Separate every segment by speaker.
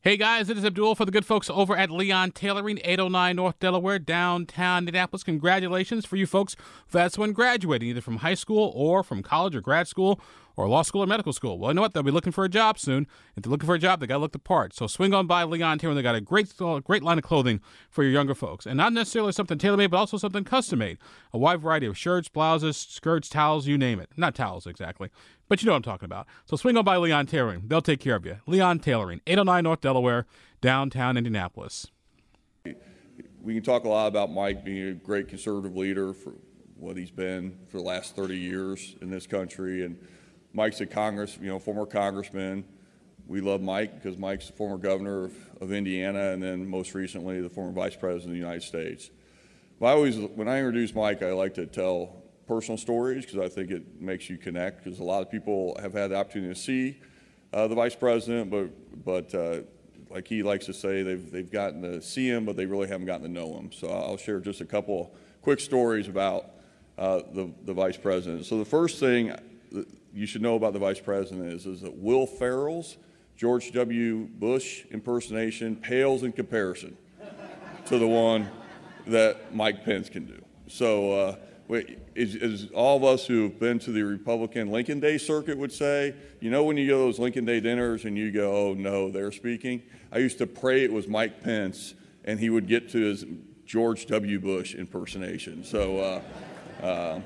Speaker 1: Hey guys, it is Abdul for the good folks over at Leon Tailoring, 809 North Delaware, downtown Indianapolis. Congratulations for you folks That's when graduating either from high school or from college or grad school or law school or medical school. Well, you know what? They'll be looking for a job soon. If they're looking for a job, they got to look the part. So swing on by Leon Tailoring. They got a great, uh, great line of clothing for your younger folks, and not necessarily something tailor made, but also something custom made. A wide variety of shirts, blouses, skirts, towels, you name it. Not towels exactly, but you know what I'm talking about. So swing on by Leon Tailoring. They'll take care of you. Leon Tailoring, 809 North Delaware, downtown Indianapolis.
Speaker 2: We can talk a lot about Mike being a great conservative leader for what he's been for the last 30 years in this country. And Mike's a Congress, you know, former congressman. We love Mike because Mike's the former governor of, of Indiana and then most recently the former vice president of the United States. But I always, when I introduce Mike, I like to tell personal stories because I think it makes you connect because a lot of people have had the opportunity to see uh, the vice president, but, but uh, like he likes to say, they've, they've gotten to see him, but they really haven't gotten to know him. So I'll share just a couple quick stories about uh, the, the vice president. So the first thing you should know about the vice president is, is that Will Ferrell's George W. Bush impersonation pales in comparison to the one that Mike Pence can do. So, uh, as, as, all of us who have been to the Republican Lincoln Day circuit would say, you know, when you go to those Lincoln Day dinners and you go, oh no, they're speaking. I used to pray it was Mike Pence and he would get to his George W. Bush impersonation. So, uh, uh,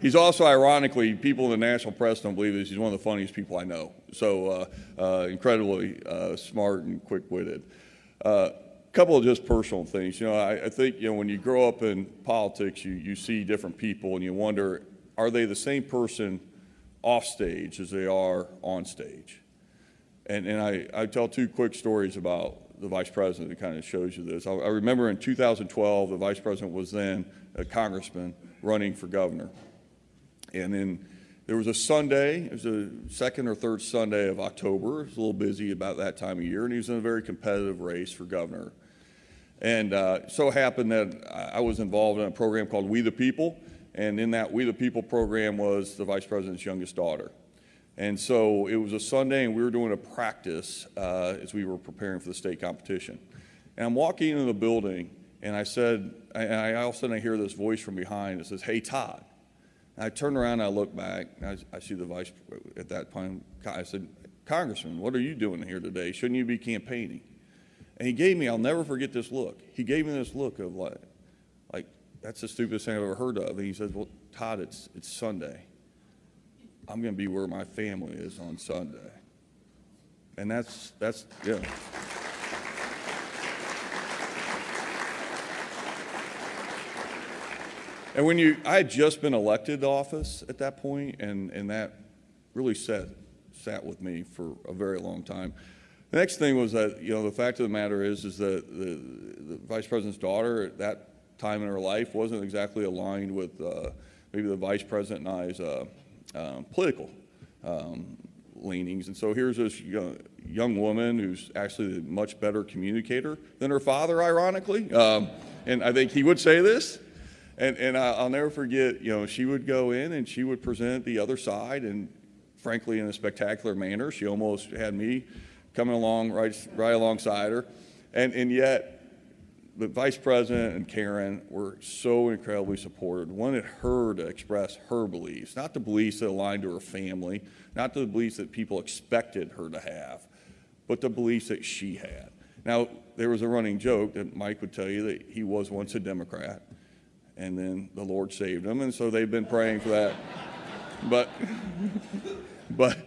Speaker 2: He's also, ironically, people in the national press don't believe this. He's one of the funniest people I know. So uh, uh, incredibly uh, smart and quick-witted. A uh, couple of just personal things. You know, I, I, think you know when you grow up in politics, you you see different people, and you wonder, are they the same person off stage as they are on stage? And and I, I tell two quick stories about the vice president that kind of shows you this. I, I remember in 2012, the vice president was then a congressman running for governor. And then there was a Sunday, it was the second or third Sunday of October. It was a little busy about that time of year, and he was in a very competitive race for governor. And uh, so happened that I was involved in a program called We the People, and in that We the People program was the vice president's youngest daughter. And so it was a Sunday, and we were doing a practice uh, as we were preparing for the state competition. And I'm walking into the building, and I said, and I all of a sudden I hear this voice from behind that says, Hey, Todd. I turn around and I look back. I, I, see the vice at that point. I said, Congressman, what are you doing here today? Shouldn't you be campaigning? And he gave me, I'll never forget this look. He gave me this look of like, like that's the stupidest thing I've ever heard of. And he says, Well, Todd, it's, it's Sunday. I'm going to be where my family is on Sunday. And that's, that's, yeah. And when you, I had just been elected to office at that point, and, and that really sat, sat with me for a very long time. The next thing was that, you know, the fact of the matter is, is that the, the vice president's daughter at that time in her life wasn't exactly aligned with uh, maybe the vice president and I's uh, um, political um, leanings. And so here's this young, young, woman who's actually a much better communicator than her father, ironically. Um, and I think he would say this. And, and I'll never forget, you know, she would go in and she would present the other side, and frankly, in a spectacular manner. She almost had me coming along right, right alongside her. And, and yet, the vice president and Karen were so incredibly supportive, wanted her to express her beliefs, not the beliefs that aligned to her family, not the beliefs that people expected her to have, but the beliefs that she had. Now, there was a running joke that Mike would tell you that he was once a Democrat and then the Lord saved them, and so they've been praying for that. but, but,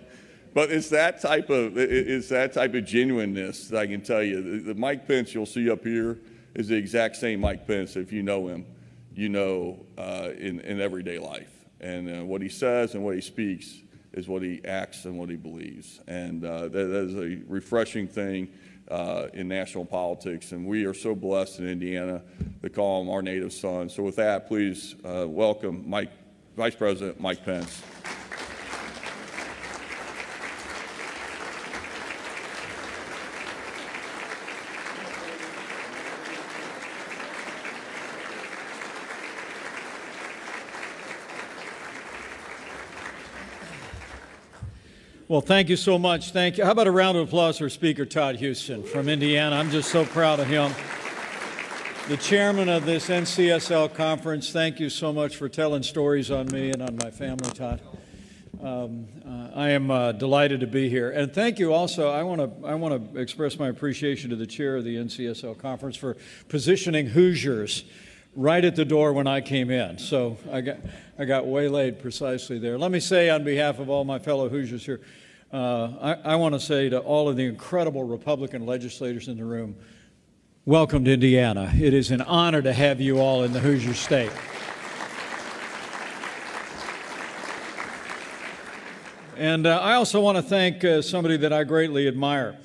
Speaker 2: but it's that type of it's that type of genuineness that I can tell you. The, the Mike Pence you'll see up here is the exact same Mike Pence. If you know him, you know uh, in in everyday life, and uh, what he says and what he speaks is what he acts and what he believes, and uh, that, that is a refreshing thing uh, in national politics. And we are so blessed in Indiana to call him our native son. So, with that, please uh, welcome Mike, Vice President Mike Pence.
Speaker 3: Well, thank you so much. Thank you. How about a round of applause for Speaker Todd Huston from Indiana? I'm just so proud of him. The chairman of this NCSL conference, thank you so much for telling stories on me and on my family, Todd. Um, uh, I am uh, delighted to be here, and thank you also. I want to I want to express my appreciation to the chair of the NCSL conference for positioning Hoosiers right at the door when I came in. So I got I got waylaid precisely there. Let me say on behalf of all my fellow Hoosiers here, uh, I, I want to say to all of the incredible Republican legislators in the room, welcome to Indiana. It is an honor to have you all in the Hoosier State. And uh, I also want to thank uh, somebody that I greatly admire,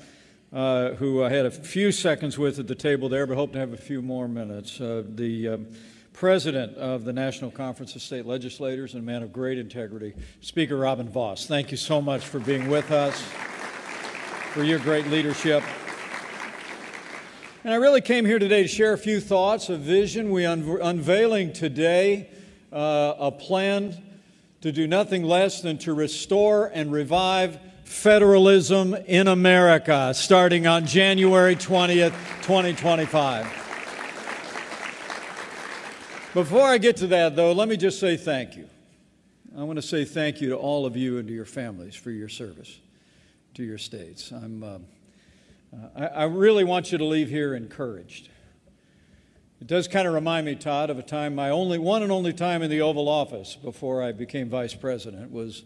Speaker 3: uh, who I had a few seconds with at the table there, but hope to have a few more minutes. Uh, the um, president of the National Conference of State Legislators and a man of great integrity, Speaker Robin Vos. Thank you so much for being with us, for your great leadership. And I really came here today to share a few thoughts, a vision. We un- unveiling today uh, a plan to do nothing less than to restore and revive federalism in America starting on January 20th, 2025. Before I get to that, though, let me just say thank you. I want to say thank you to all of you and to your families for your service to your states. I'm, uh, I, I really want you to leave here encouraged. It does kind of remind me, Todd, of a time, my only one and only time in the Oval Office before I became vice president was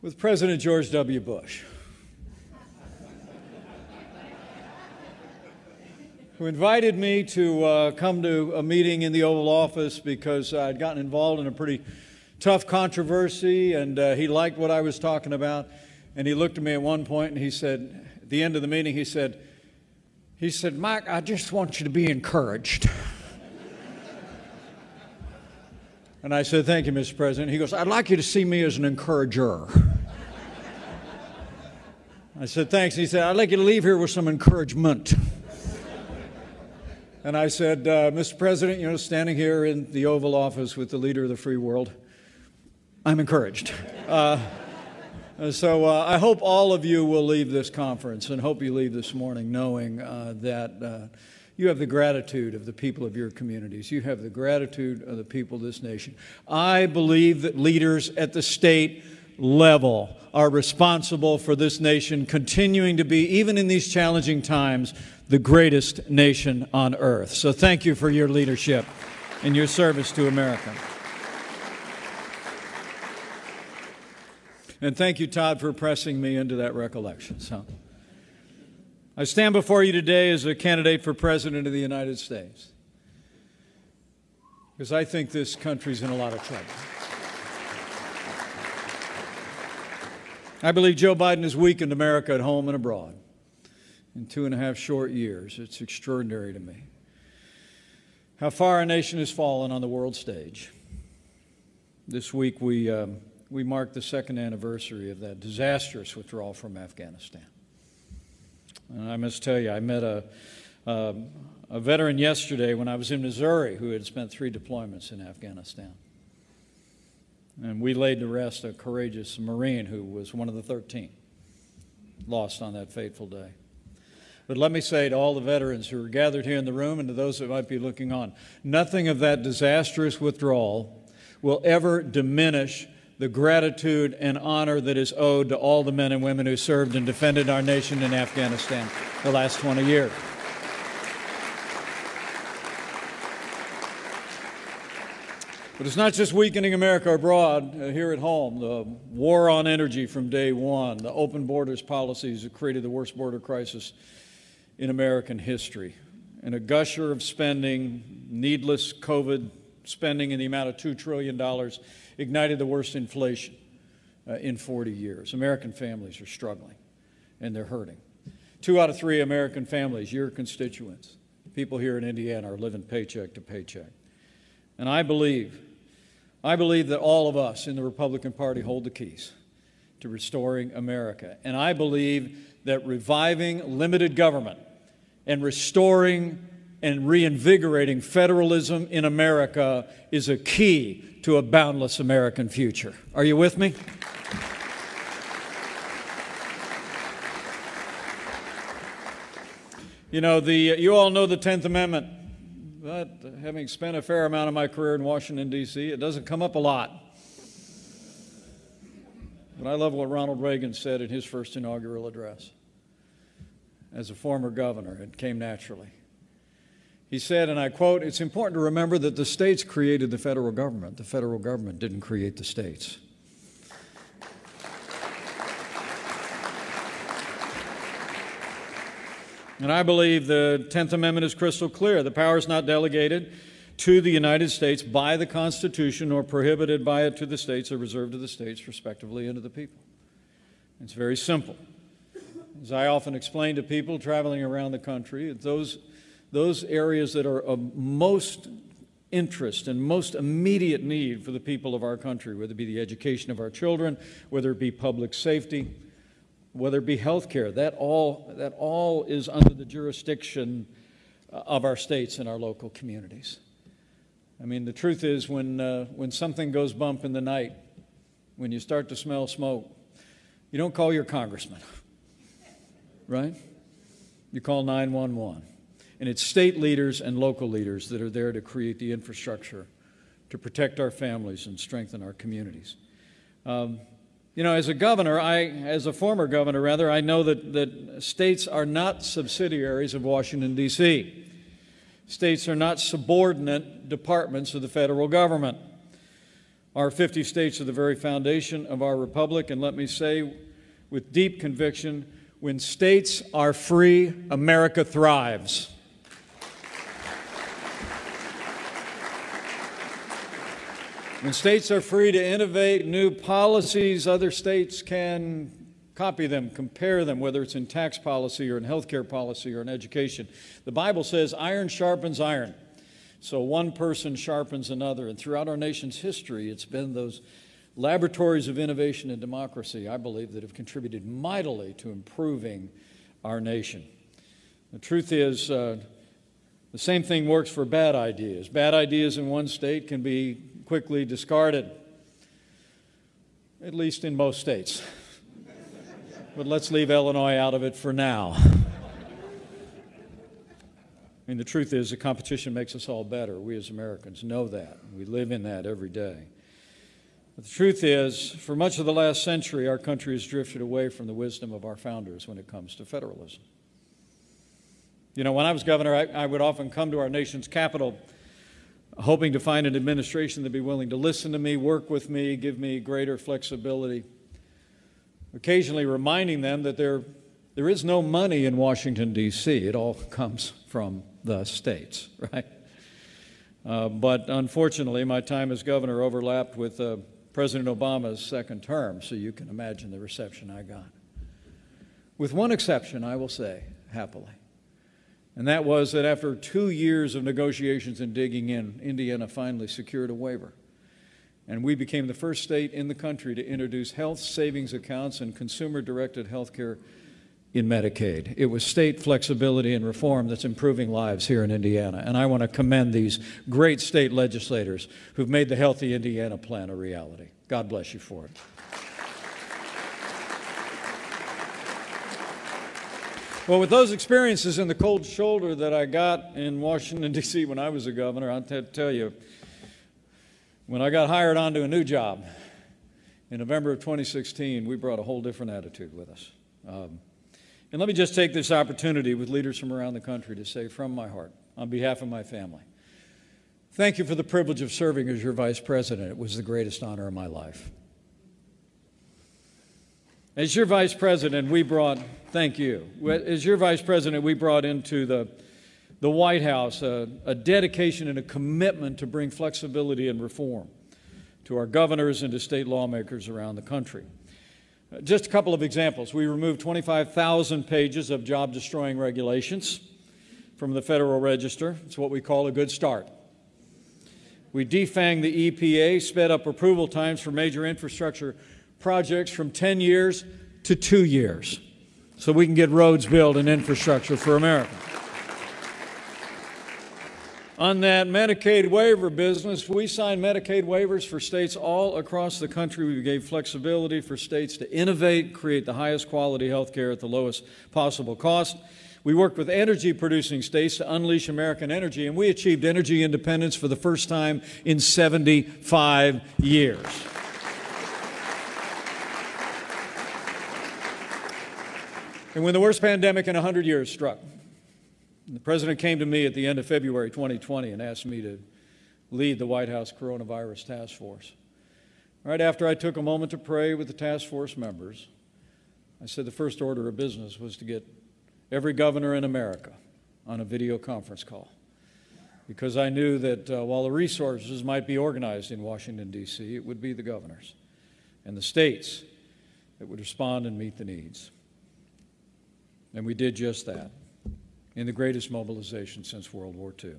Speaker 3: with President George W. Bush, who invited me to uh, come to a meeting in the Oval Office because I'd gotten involved in a pretty tough controversy and uh, he liked what I was talking about. And he looked at me at one point and he said, at the end of the meeting, he said, he said, Mike, I just want you to be encouraged. and I said, Thank you, Mr. President. He goes, I'd like you to see me as an encourager. I said, Thanks. He said, I'd like you to leave here with some encouragement. and I said, uh, Mr. President, you know, standing here in the Oval Office with the leader of the free world, I'm encouraged. Uh, so uh, I hope all of you will leave this conference and hope you leave this morning knowing uh, that uh, you have the gratitude of the people of your communities. You have the gratitude of the people of this nation. I believe that leaders at the state level are responsible for this nation continuing to be, even in these challenging times, the greatest nation on earth. So thank you for your leadership and your service to America. And thank you, Todd, for pressing me into that recollection. So, I stand before you today as a candidate for President of the United States because I think this country's in a lot of trouble. I believe Joe Biden has weakened America at home and abroad in two and a half short years. It's extraordinary to me how far our nation has fallen on the world stage. This week we. Um, we mark the second anniversary of that disastrous withdrawal from Afghanistan. And I must tell you, I met a, uh, a veteran yesterday when I was in Missouri who had spent three deployments in Afghanistan. And we laid to rest a courageous Marine who was one of the 13 lost on that fateful day. But let me say to all the veterans who are gathered here in the room and to those that might be looking on nothing of that disastrous withdrawal will ever diminish the gratitude and honor that is owed to all the men and women who served and defended our nation in Afghanistan the last 20 years. But it's not just weakening America abroad, uh, here at home. The war on energy from day one, the open borders policies that created the worst border crisis in American history, and a gusher of spending, needless COVID spending in the amount of $2 trillion ignited the worst inflation uh, in 40 years. American families are struggling and they're hurting. Two out of three American families, your constituents, people here in Indiana, are living paycheck to paycheck. And I believe, I believe that all of us in the Republican Party hold the keys to restoring America. And I believe that reviving limited government and restoring and reinvigorating federalism in America is a key to a boundless American future. Are you with me? You know, the, you all know the 10th Amendment. But having spent a fair amount of my career in Washington, D.C., it doesn't come up a lot. But I love what Ronald Reagan said in his first inaugural address. As a former governor, it came naturally. He said, and I quote, It's important to remember that the states created the federal government. The federal government didn't create the states. And I believe the 10th Amendment is crystal clear. The power is not delegated to the United States by the Constitution or prohibited by it to the states or reserved to the states, respectively, and to the people. It's very simple. As I often explain to people traveling around the country, those, those areas that are of most interest and most immediate need for the people of our country, whether it be the education of our children, whether it be public safety, whether it be health care, that all, that all is under the jurisdiction uh, of our states and our local communities. I mean, the truth is, when, uh, when something goes bump in the night, when you start to smell smoke, you don't call your congressman, right? You call 911. And it's state leaders and local leaders that are there to create the infrastructure to protect our families and strengthen our communities. Um, you know, as a governor, I, as a former governor rather, I know that, that states are not subsidiaries of Washington, D.C. States are not subordinate departments of the federal government. Our 50 states are the very foundation of our republic, and let me say with deep conviction when states are free, America thrives. When states are free to innovate new policies, other states can copy them, compare them, whether it's in tax policy or in healthcare policy or in education. The Bible says iron sharpens iron. So one person sharpens another. And throughout our nation's history, it's been those laboratories of innovation and democracy, I believe, that have contributed mightily to improving our nation. The truth is, uh, the same thing works for bad ideas. Bad ideas in one state can be quickly discarded, at least in most states. but let's leave Illinois out of it for now. I mean, the truth is, the competition makes us all better. We as Americans know that. We live in that every day. But the truth is, for much of the last century, our country has drifted away from the wisdom of our founders when it comes to federalism. You know, when I was governor, I, I would often come to our nation's capital hoping to find an administration that'd be willing to listen to me, work with me, give me greater flexibility. Occasionally reminding them that there, there is no money in Washington, D.C., it all comes from the states, right? Uh, but unfortunately, my time as governor overlapped with uh, President Obama's second term, so you can imagine the reception I got. With one exception, I will say, happily. And that was that after two years of negotiations and digging in, Indiana finally secured a waiver. And we became the first state in the country to introduce health savings accounts and consumer directed health care in Medicaid. It was state flexibility and reform that's improving lives here in Indiana. And I want to commend these great state legislators who've made the Healthy Indiana Plan a reality. God bless you for it. Well, with those experiences and the cold shoulder that I got in Washington, D.C. when I was a governor, I'll t- tell you, when I got hired onto a new job in November of 2016, we brought a whole different attitude with us. Um, and let me just take this opportunity with leaders from around the country to say from my heart, on behalf of my family, thank you for the privilege of serving as your vice president. It was the greatest honor of my life. As your vice president, we brought, thank you. As your vice president, we brought into the, the White House a, a dedication and a commitment to bring flexibility and reform to our governors and to state lawmakers around the country. Uh, just a couple of examples. We removed 25,000 pages of job destroying regulations from the Federal Register. It's what we call a good start. We defanged the EPA, sped up approval times for major infrastructure projects from 10 years to two years so we can get roads built and infrastructure for America. On that Medicaid waiver business, we signed Medicaid waivers for states all across the country. We gave flexibility for states to innovate, create the highest quality health care at the lowest possible cost. We worked with energy producing states to unleash American energy, and we achieved energy independence for the first time in 75 years. And when the worst pandemic in 100 years struck, the president came to me at the end of February 2020 and asked me to lead the White House Coronavirus Task Force. Right after I took a moment to pray with the task force members, I said the first order of business was to get every governor in America on a video conference call. Because I knew that uh, while the resources might be organized in Washington, D.C., it would be the governors and the states that would respond and meet the needs. And we did just that in the greatest mobilization since World War II.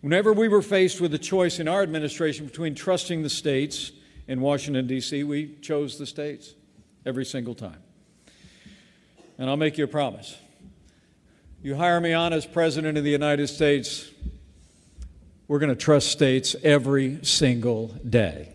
Speaker 3: Whenever we were faced with a choice in our administration between trusting the states in Washington, D.C., we chose the states every single time. And I'll make you a promise. You hire me on as President of the United States, we're going to trust states every single day.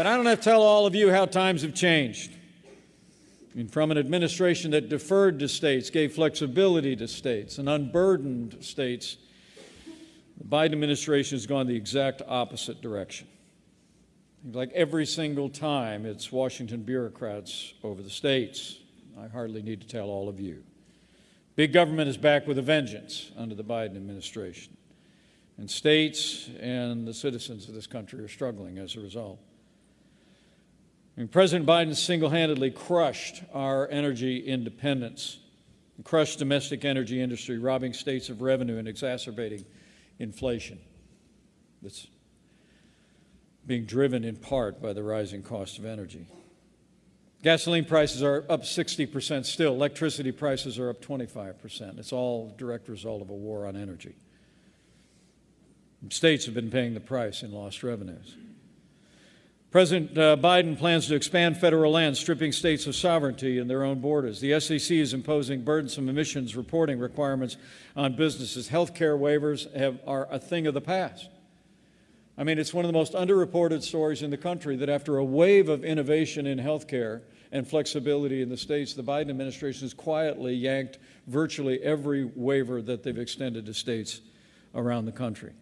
Speaker 3: But I don't have to tell all of you how times have changed. I mean, from an administration that deferred to states, gave flexibility to states, and unburdened states, the Biden administration has gone the exact opposite direction. Like every single time, it's Washington bureaucrats over the states. I hardly need to tell all of you. Big government is back with a vengeance under the Biden administration. And states and the citizens of this country are struggling as a result. President Biden single handedly crushed our energy independence, crushed domestic energy industry, robbing states of revenue and exacerbating inflation that's being driven in part by the rising cost of energy. Gasoline prices are up 60% still. Electricity prices are up 25%. It's all direct result of a war on energy. States have been paying the price in lost revenues. President uh, Biden plans to expand federal land, stripping states of sovereignty in their own borders. The SEC is imposing burdensome emissions reporting requirements on businesses. Health care waivers have, are a thing of the past. I mean, it's one of the most underreported stories in the country that after a wave of innovation in health care and flexibility in the states, the Biden administration has quietly yanked virtually every waiver that they've extended to states around the country.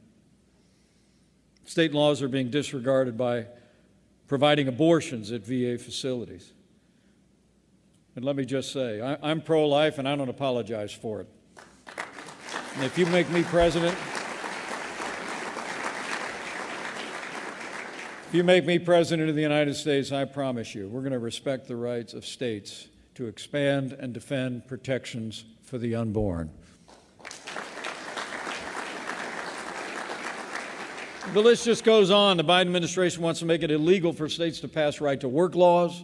Speaker 3: State laws are being disregarded by providing abortions at VA facilities. And let me just say, I, am pro life and I don't apologize for it. And if you make me president, if you make me president of the United States, I promise you, we're going to respect the rights of states to expand and defend protections for the unborn. The list just goes on. The Biden administration wants to make it illegal for states to pass right to work laws.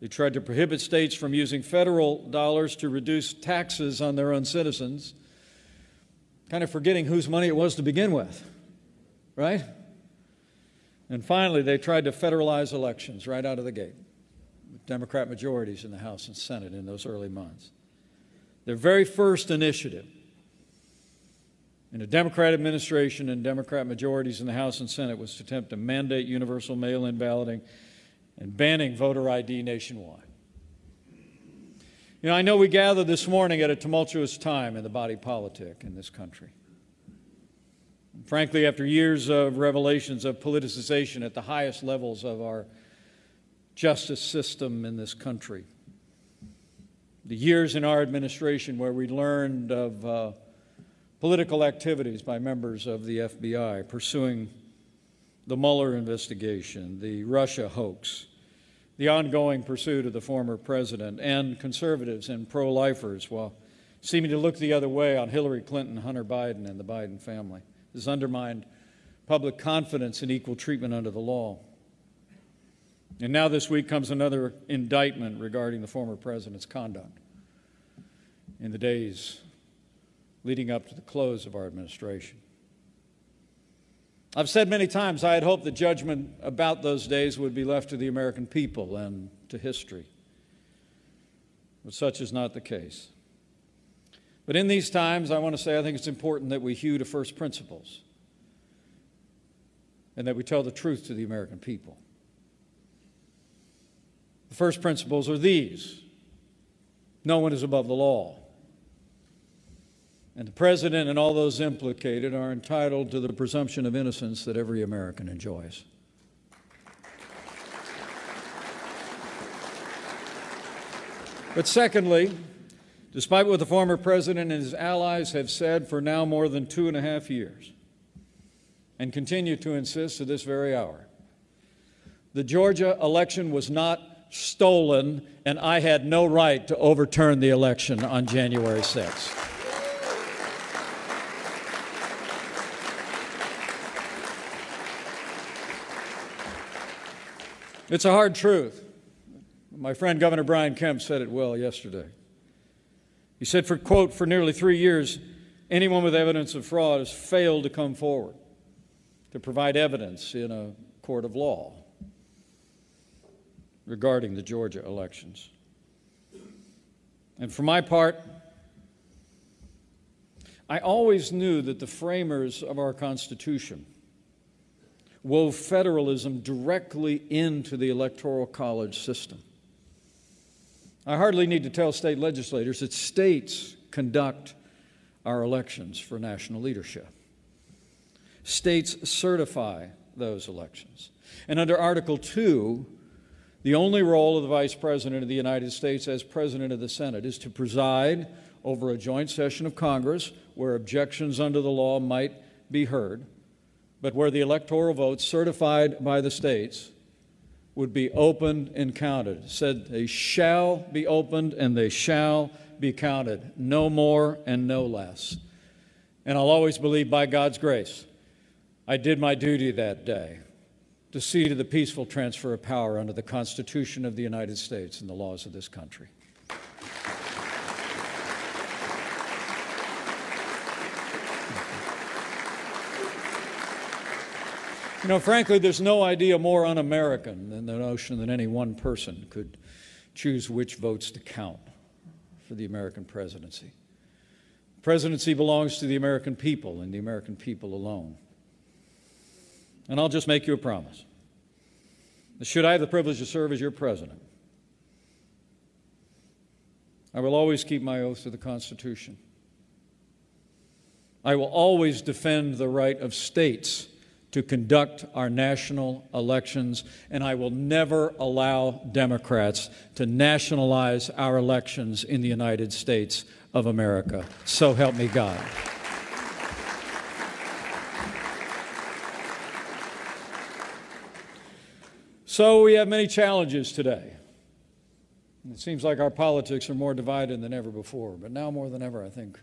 Speaker 3: They tried to prohibit states from using federal dollars to reduce taxes on their own citizens, kind of forgetting whose money it was to begin with, right? And finally, they tried to federalize elections right out of the gate, with Democrat majorities in the House and Senate in those early months. Their very first initiative in a Democrat administration and Democrat majorities in the House and Senate was to attempt to mandate universal mail in balloting and banning voter ID nationwide. You know, I know we gather this morning at a tumultuous time in the body politic in this country. Frankly, after years of revelations of politicization at the highest levels of our justice system in this country, the years in our administration where we learned of uh, political activities by members of the FBI pursuing the Mueller investigation, the Russia hoax, the ongoing pursuit of the former president, and conservatives and pro lifers while seeming to look the other way on Hillary Clinton, Hunter Biden, and the Biden family. This undermined public confidence in equal treatment under the law. And now this week comes another indictment regarding the former president's conduct in the days leading up to the close of our administration. I've said many times I had hoped the judgment about those days would be left to the American people and to history. But such is not the case. But in these times, I want to say I think it's important that we hew to first principles and that we tell the truth to the American people. The first principles are these no one is above the law. And the president and all those implicated are entitled to the presumption of innocence that every American enjoys. But secondly, despite what the former president and his allies have said for now more than two and a half years, and continue to insist to this very hour, the Georgia election was not stolen, and I had no right to overturn the election on January 6th. It's a hard truth. My friend Governor Brian Kemp said it well yesterday. He said, for quote, for nearly three years, anyone with evidence of fraud has failed to come forward to provide evidence in a court of law regarding the Georgia elections. And for my part, I always knew that the framers of our Constitution wove federalism directly into the Electoral College system. I hardly need to tell state legislators that states conduct our elections for national leadership. States certify those elections. And under Article 2, the only role of the Vice President of the United States as President of the Senate is to preside over a joint session of Congress where objections under the law might be heard, but where the electoral votes certified by the states would be opened and counted. It said they shall be opened and they shall be counted, no more and no less. And I'll always believe by God's grace, I did my duty that day to see to the peaceful transfer of power under the Constitution of the United States and the laws of this country. You know, frankly, there's no idea more un American than the notion that any one person could choose which votes to count for the American presidency. The presidency belongs to the American people and the American people alone. And I'll just make you a promise. Should I have the privilege to serve as your president, I will always keep my oath to the Constitution. I will always defend the right of states to conduct our national elections, and I will never allow Democrats to nationalize our elections in the United States of America. So help me God. So we have many challenges today. It seems like our politics are more divided than ever before, but now more than ever, I think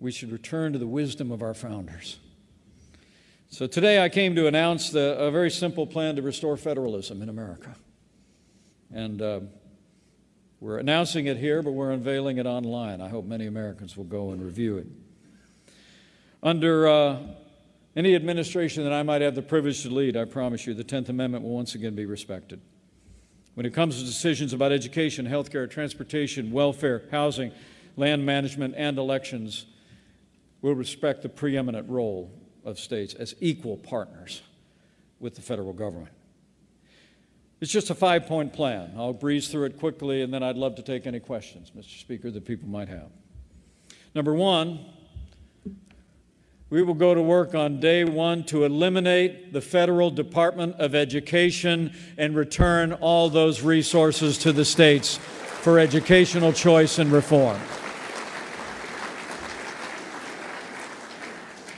Speaker 3: we should return to the wisdom of our founders. So today I came to announce the, a very simple plan to restore federalism in America. And uh, we're announcing it here, but we're unveiling it online. I hope many Americans will go and review it. Under uh, any administration that I might have the privilege to lead, I promise you, the 10th Amendment will once again be respected. When it comes to decisions about education, healthcare, transportation, welfare, housing, land management, and elections, we'll respect the preeminent role of states as equal partners with the federal government. It's just a five point plan. I'll breeze through it quickly and then I'd love to take any questions, Mr. Speaker, that people might have. Number one, we will go to work on day one to eliminate the federal Department of Education and return all those resources to the states for educational choice and reform.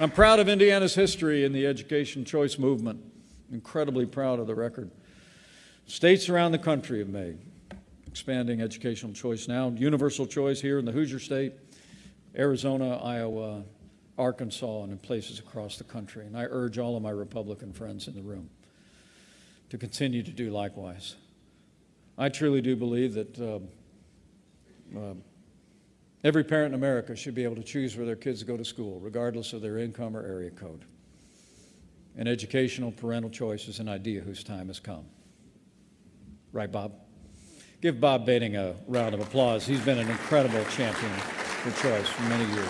Speaker 3: I'm proud of Indiana's history in the education choice movement. Incredibly proud of the record. States around the country have made expanding educational choice now. Universal choice here in the Hoosier State, Arizona, Iowa, Arkansas, and in places across the country. And I urge all of my Republican friends in the room to continue to do likewise. I truly do believe that uh, uh, Every parent in America should be able to choose where their kids go to school, regardless of their income or area code. And educational parental choice is an idea whose time has come. Right, Bob? Give Bob Behning a round of applause. He's been an incredible champion for choice for many years.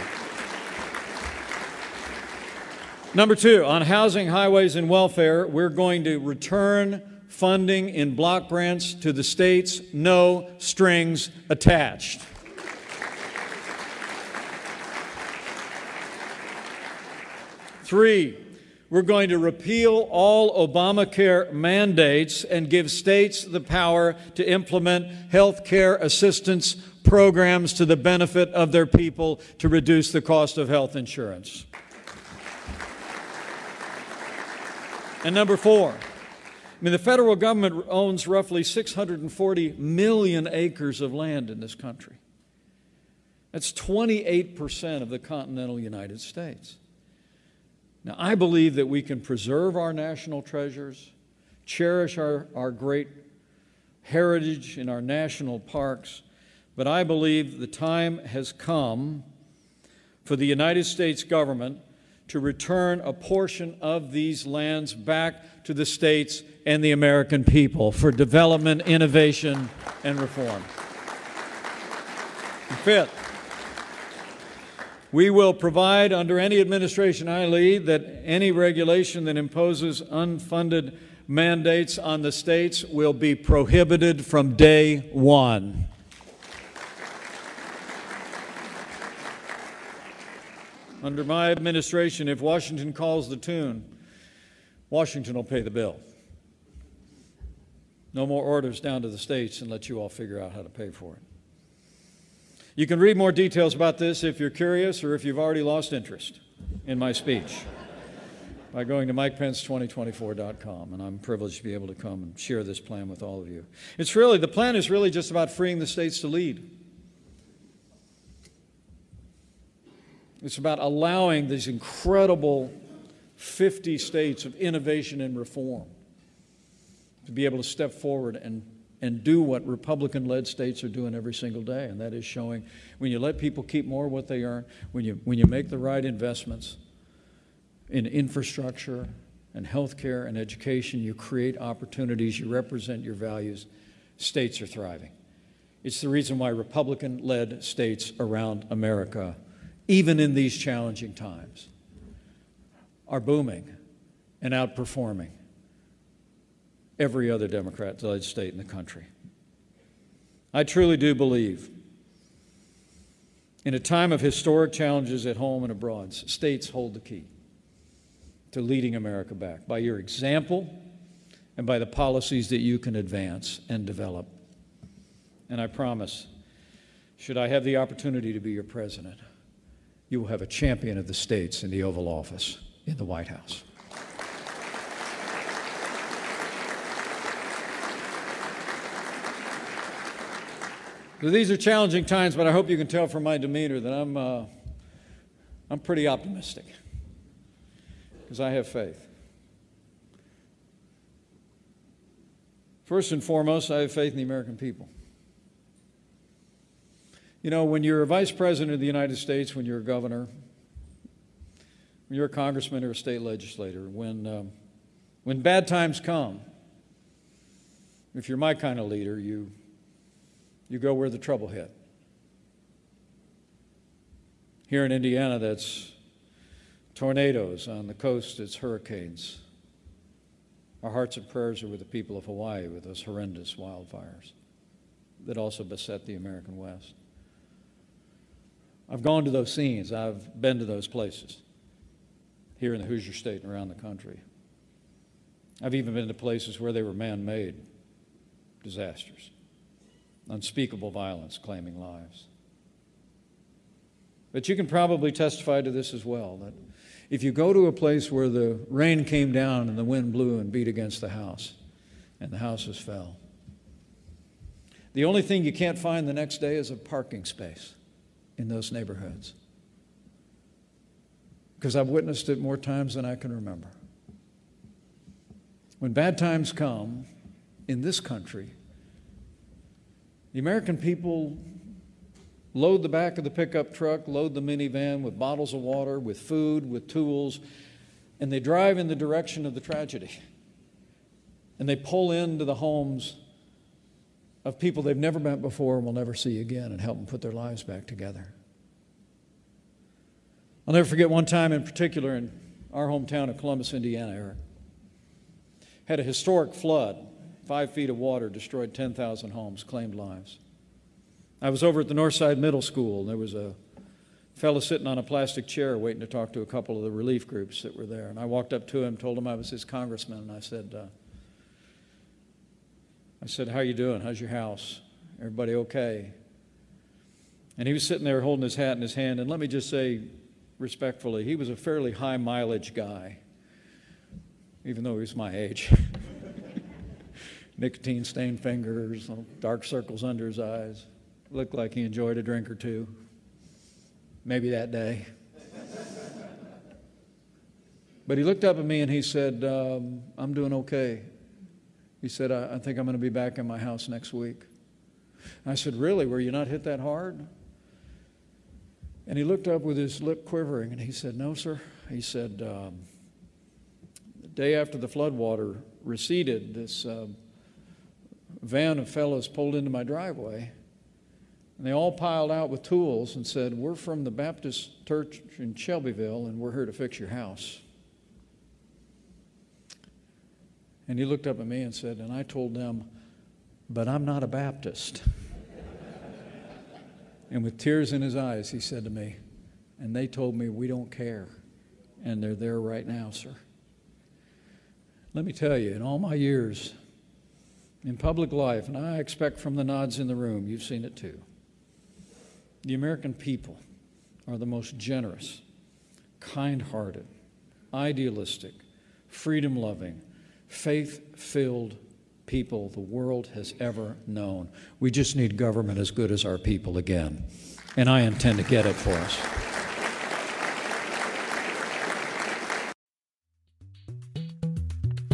Speaker 3: Number two, on housing, highways, and welfare, we're going to return funding in block grants to the states, no strings attached. Three, we're going to repeal all Obamacare mandates and give states the power to implement health care assistance programs to the benefit of their people to reduce the cost of health insurance. And number four, I mean, the federal government owns roughly 640 million acres of land in this country. That's 28% of the continental United States. Now, I believe that we can preserve our national treasures, cherish our, our great heritage in our national parks, but I believe the time has come for the United States government to return a portion of these lands back to the states and the American people for development, innovation, and reform. fifth, we will provide under any administration I lead that any regulation that imposes unfunded mandates on the states will be prohibited from day one. Under my administration, if Washington calls the tune, Washington will pay the bill. No more orders down to the states and let you all figure out how to pay for it. You can read more details about this if you're curious or if you've already lost interest in my speech by going to mikepence2024.com. And I'm privileged to be able to come and share this plan with all of you. It's really, the plan is really just about freeing the states to lead. It's about allowing these incredible 50 states of innovation and reform to be able to step forward and and do what Republican led states are doing every single day, and that is showing when you let people keep more of what they earn, when you, when you make the right investments in infrastructure and healthcare and education, you create opportunities, you represent your values, states are thriving. It's the reason why Republican led states around America, even in these challenging times, are booming and outperforming every other Democrat led state in the country. I truly do believe in a time of historic challenges at home and abroad, states hold the key to leading America back by your example and by the policies that you can advance and develop. And I promise, should I have the opportunity to be your president, you will have a champion of the states in the Oval Office in the White House. These are challenging times, but I hope you can tell from my demeanor that I'm, uh, I'm pretty optimistic because I have faith. First and foremost, I have faith in the American people. You know, when you're a vice president of the United States, when you're a governor, when you're a congressman or a state legislator, when, um, when bad times come, if you're my kind of leader, you you go where the trouble hit. Here in Indiana, that's tornadoes. On the coast, it's hurricanes. Our hearts and prayers are with the people of Hawaii with those horrendous wildfires that also beset the American West. I've gone to those scenes, I've been to those places here in the Hoosier State and around the country. I've even been to places where they were man made disasters unspeakable violence claiming lives. But you can probably testify to this as well that if you go to a place where the rain came down and the wind blew and beat against the house and the houses fell, the only thing you can't find the next day is a parking space in those neighborhoods. Because I've witnessed it more times than I can remember. When bad times come in this country, the American people load the back of the pickup truck, load the minivan with bottles of water, with food, with tools, and they drive in the direction of the tragedy. And they pull into the homes of people they've never met before and will never see again and help them put their lives back together. I'll never forget one time in particular in our hometown of Columbus, Indiana, Eric. Had a historic flood Five feet of water destroyed 10,000 homes, claimed lives. I was over at the Northside Middle School, and there was a fellow sitting on a plastic chair waiting to talk to a couple of the relief groups that were there. And I walked up to him, told him I was his congressman, and I said, uh, I said, How you doing? How's your house? Everybody okay? And he was sitting there holding his hat in his hand. And let me just say respectfully, he was a fairly high mileage guy, even though he was my age. Nicotine stained fingers, dark circles under his eyes. Looked like he enjoyed a drink or two. Maybe that day. but he looked up at me and he said, um, I'm doing okay. He said, I, I think I'm going to be back in my house next week. I said, Really? Were you not hit that hard? And he looked up with his lip quivering and he said, No, sir. He said, um, The day after the floodwater receded, this uh, van of fellows pulled into my driveway. And they all piled out with tools and said, We're from the Baptist church in Shelbyville and we're here to fix your house. And he looked up at me and said, And I told them, But I'm not a Baptist. and with tears in his eyes, he said to me, And they told me, We don't care. And they're there right now, sir. Let me tell you, in all my years in public life, and I expect from the nods in the room, you've seen it too, the American people are the most generous, kind hearted, idealistic, freedom loving, faith filled people the world has ever known. We just need government as good as our people again. And I intend to get it for us.